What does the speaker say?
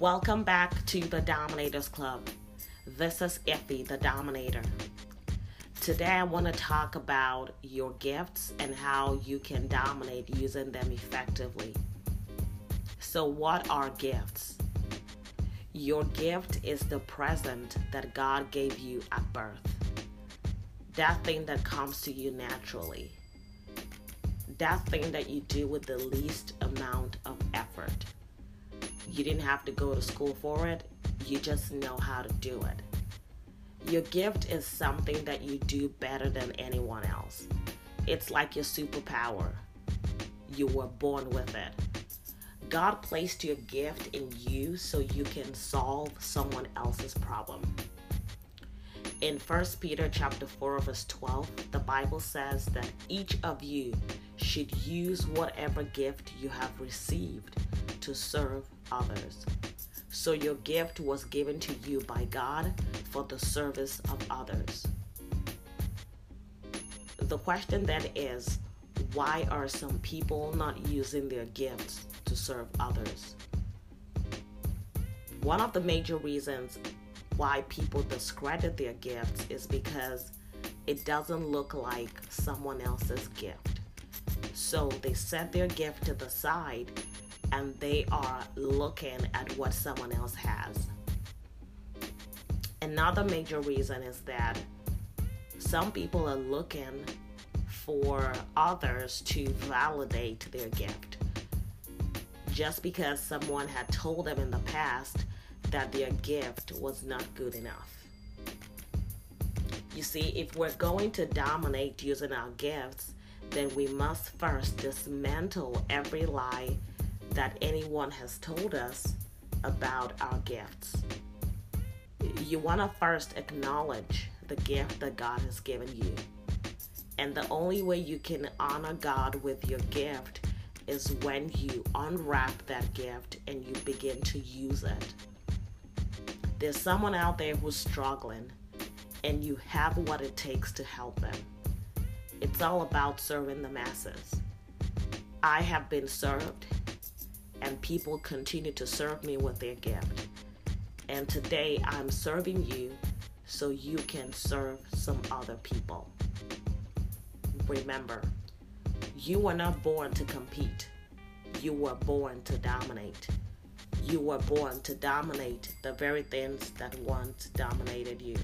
Welcome back to the Dominators Club. This is Effie, the Dominator. Today, I want to talk about your gifts and how you can dominate using them effectively. So, what are gifts? Your gift is the present that God gave you at birth, that thing that comes to you naturally, that thing that you do with the least amount of you didn't have to go to school for it, you just know how to do it. Your gift is something that you do better than anyone else. It's like your superpower. You were born with it. God placed your gift in you so you can solve someone else's problem. In 1 Peter chapter 4 verse 12, the Bible says that each of you should use whatever gift you have received to serve others. So your gift was given to you by God for the service of others. The question then is why are some people not using their gifts to serve others? One of the major reasons why people discredit their gifts is because it doesn't look like someone else's gift. So they set their gift to the side and they are looking at what someone else has. Another major reason is that some people are looking for others to validate their gift. Just because someone had told them in the past that their gift was not good enough. You see, if we're going to dominate using our gifts, then we must first dismantle every lie that anyone has told us about our gifts. You want to first acknowledge the gift that God has given you. And the only way you can honor God with your gift is when you unwrap that gift and you begin to use it. There's someone out there who's struggling, and you have what it takes to help them. It's all about serving the masses. I have been served, and people continue to serve me with their gift. And today I'm serving you so you can serve some other people. Remember, you were not born to compete, you were born to dominate you were born to dominate the very things that once dominated you.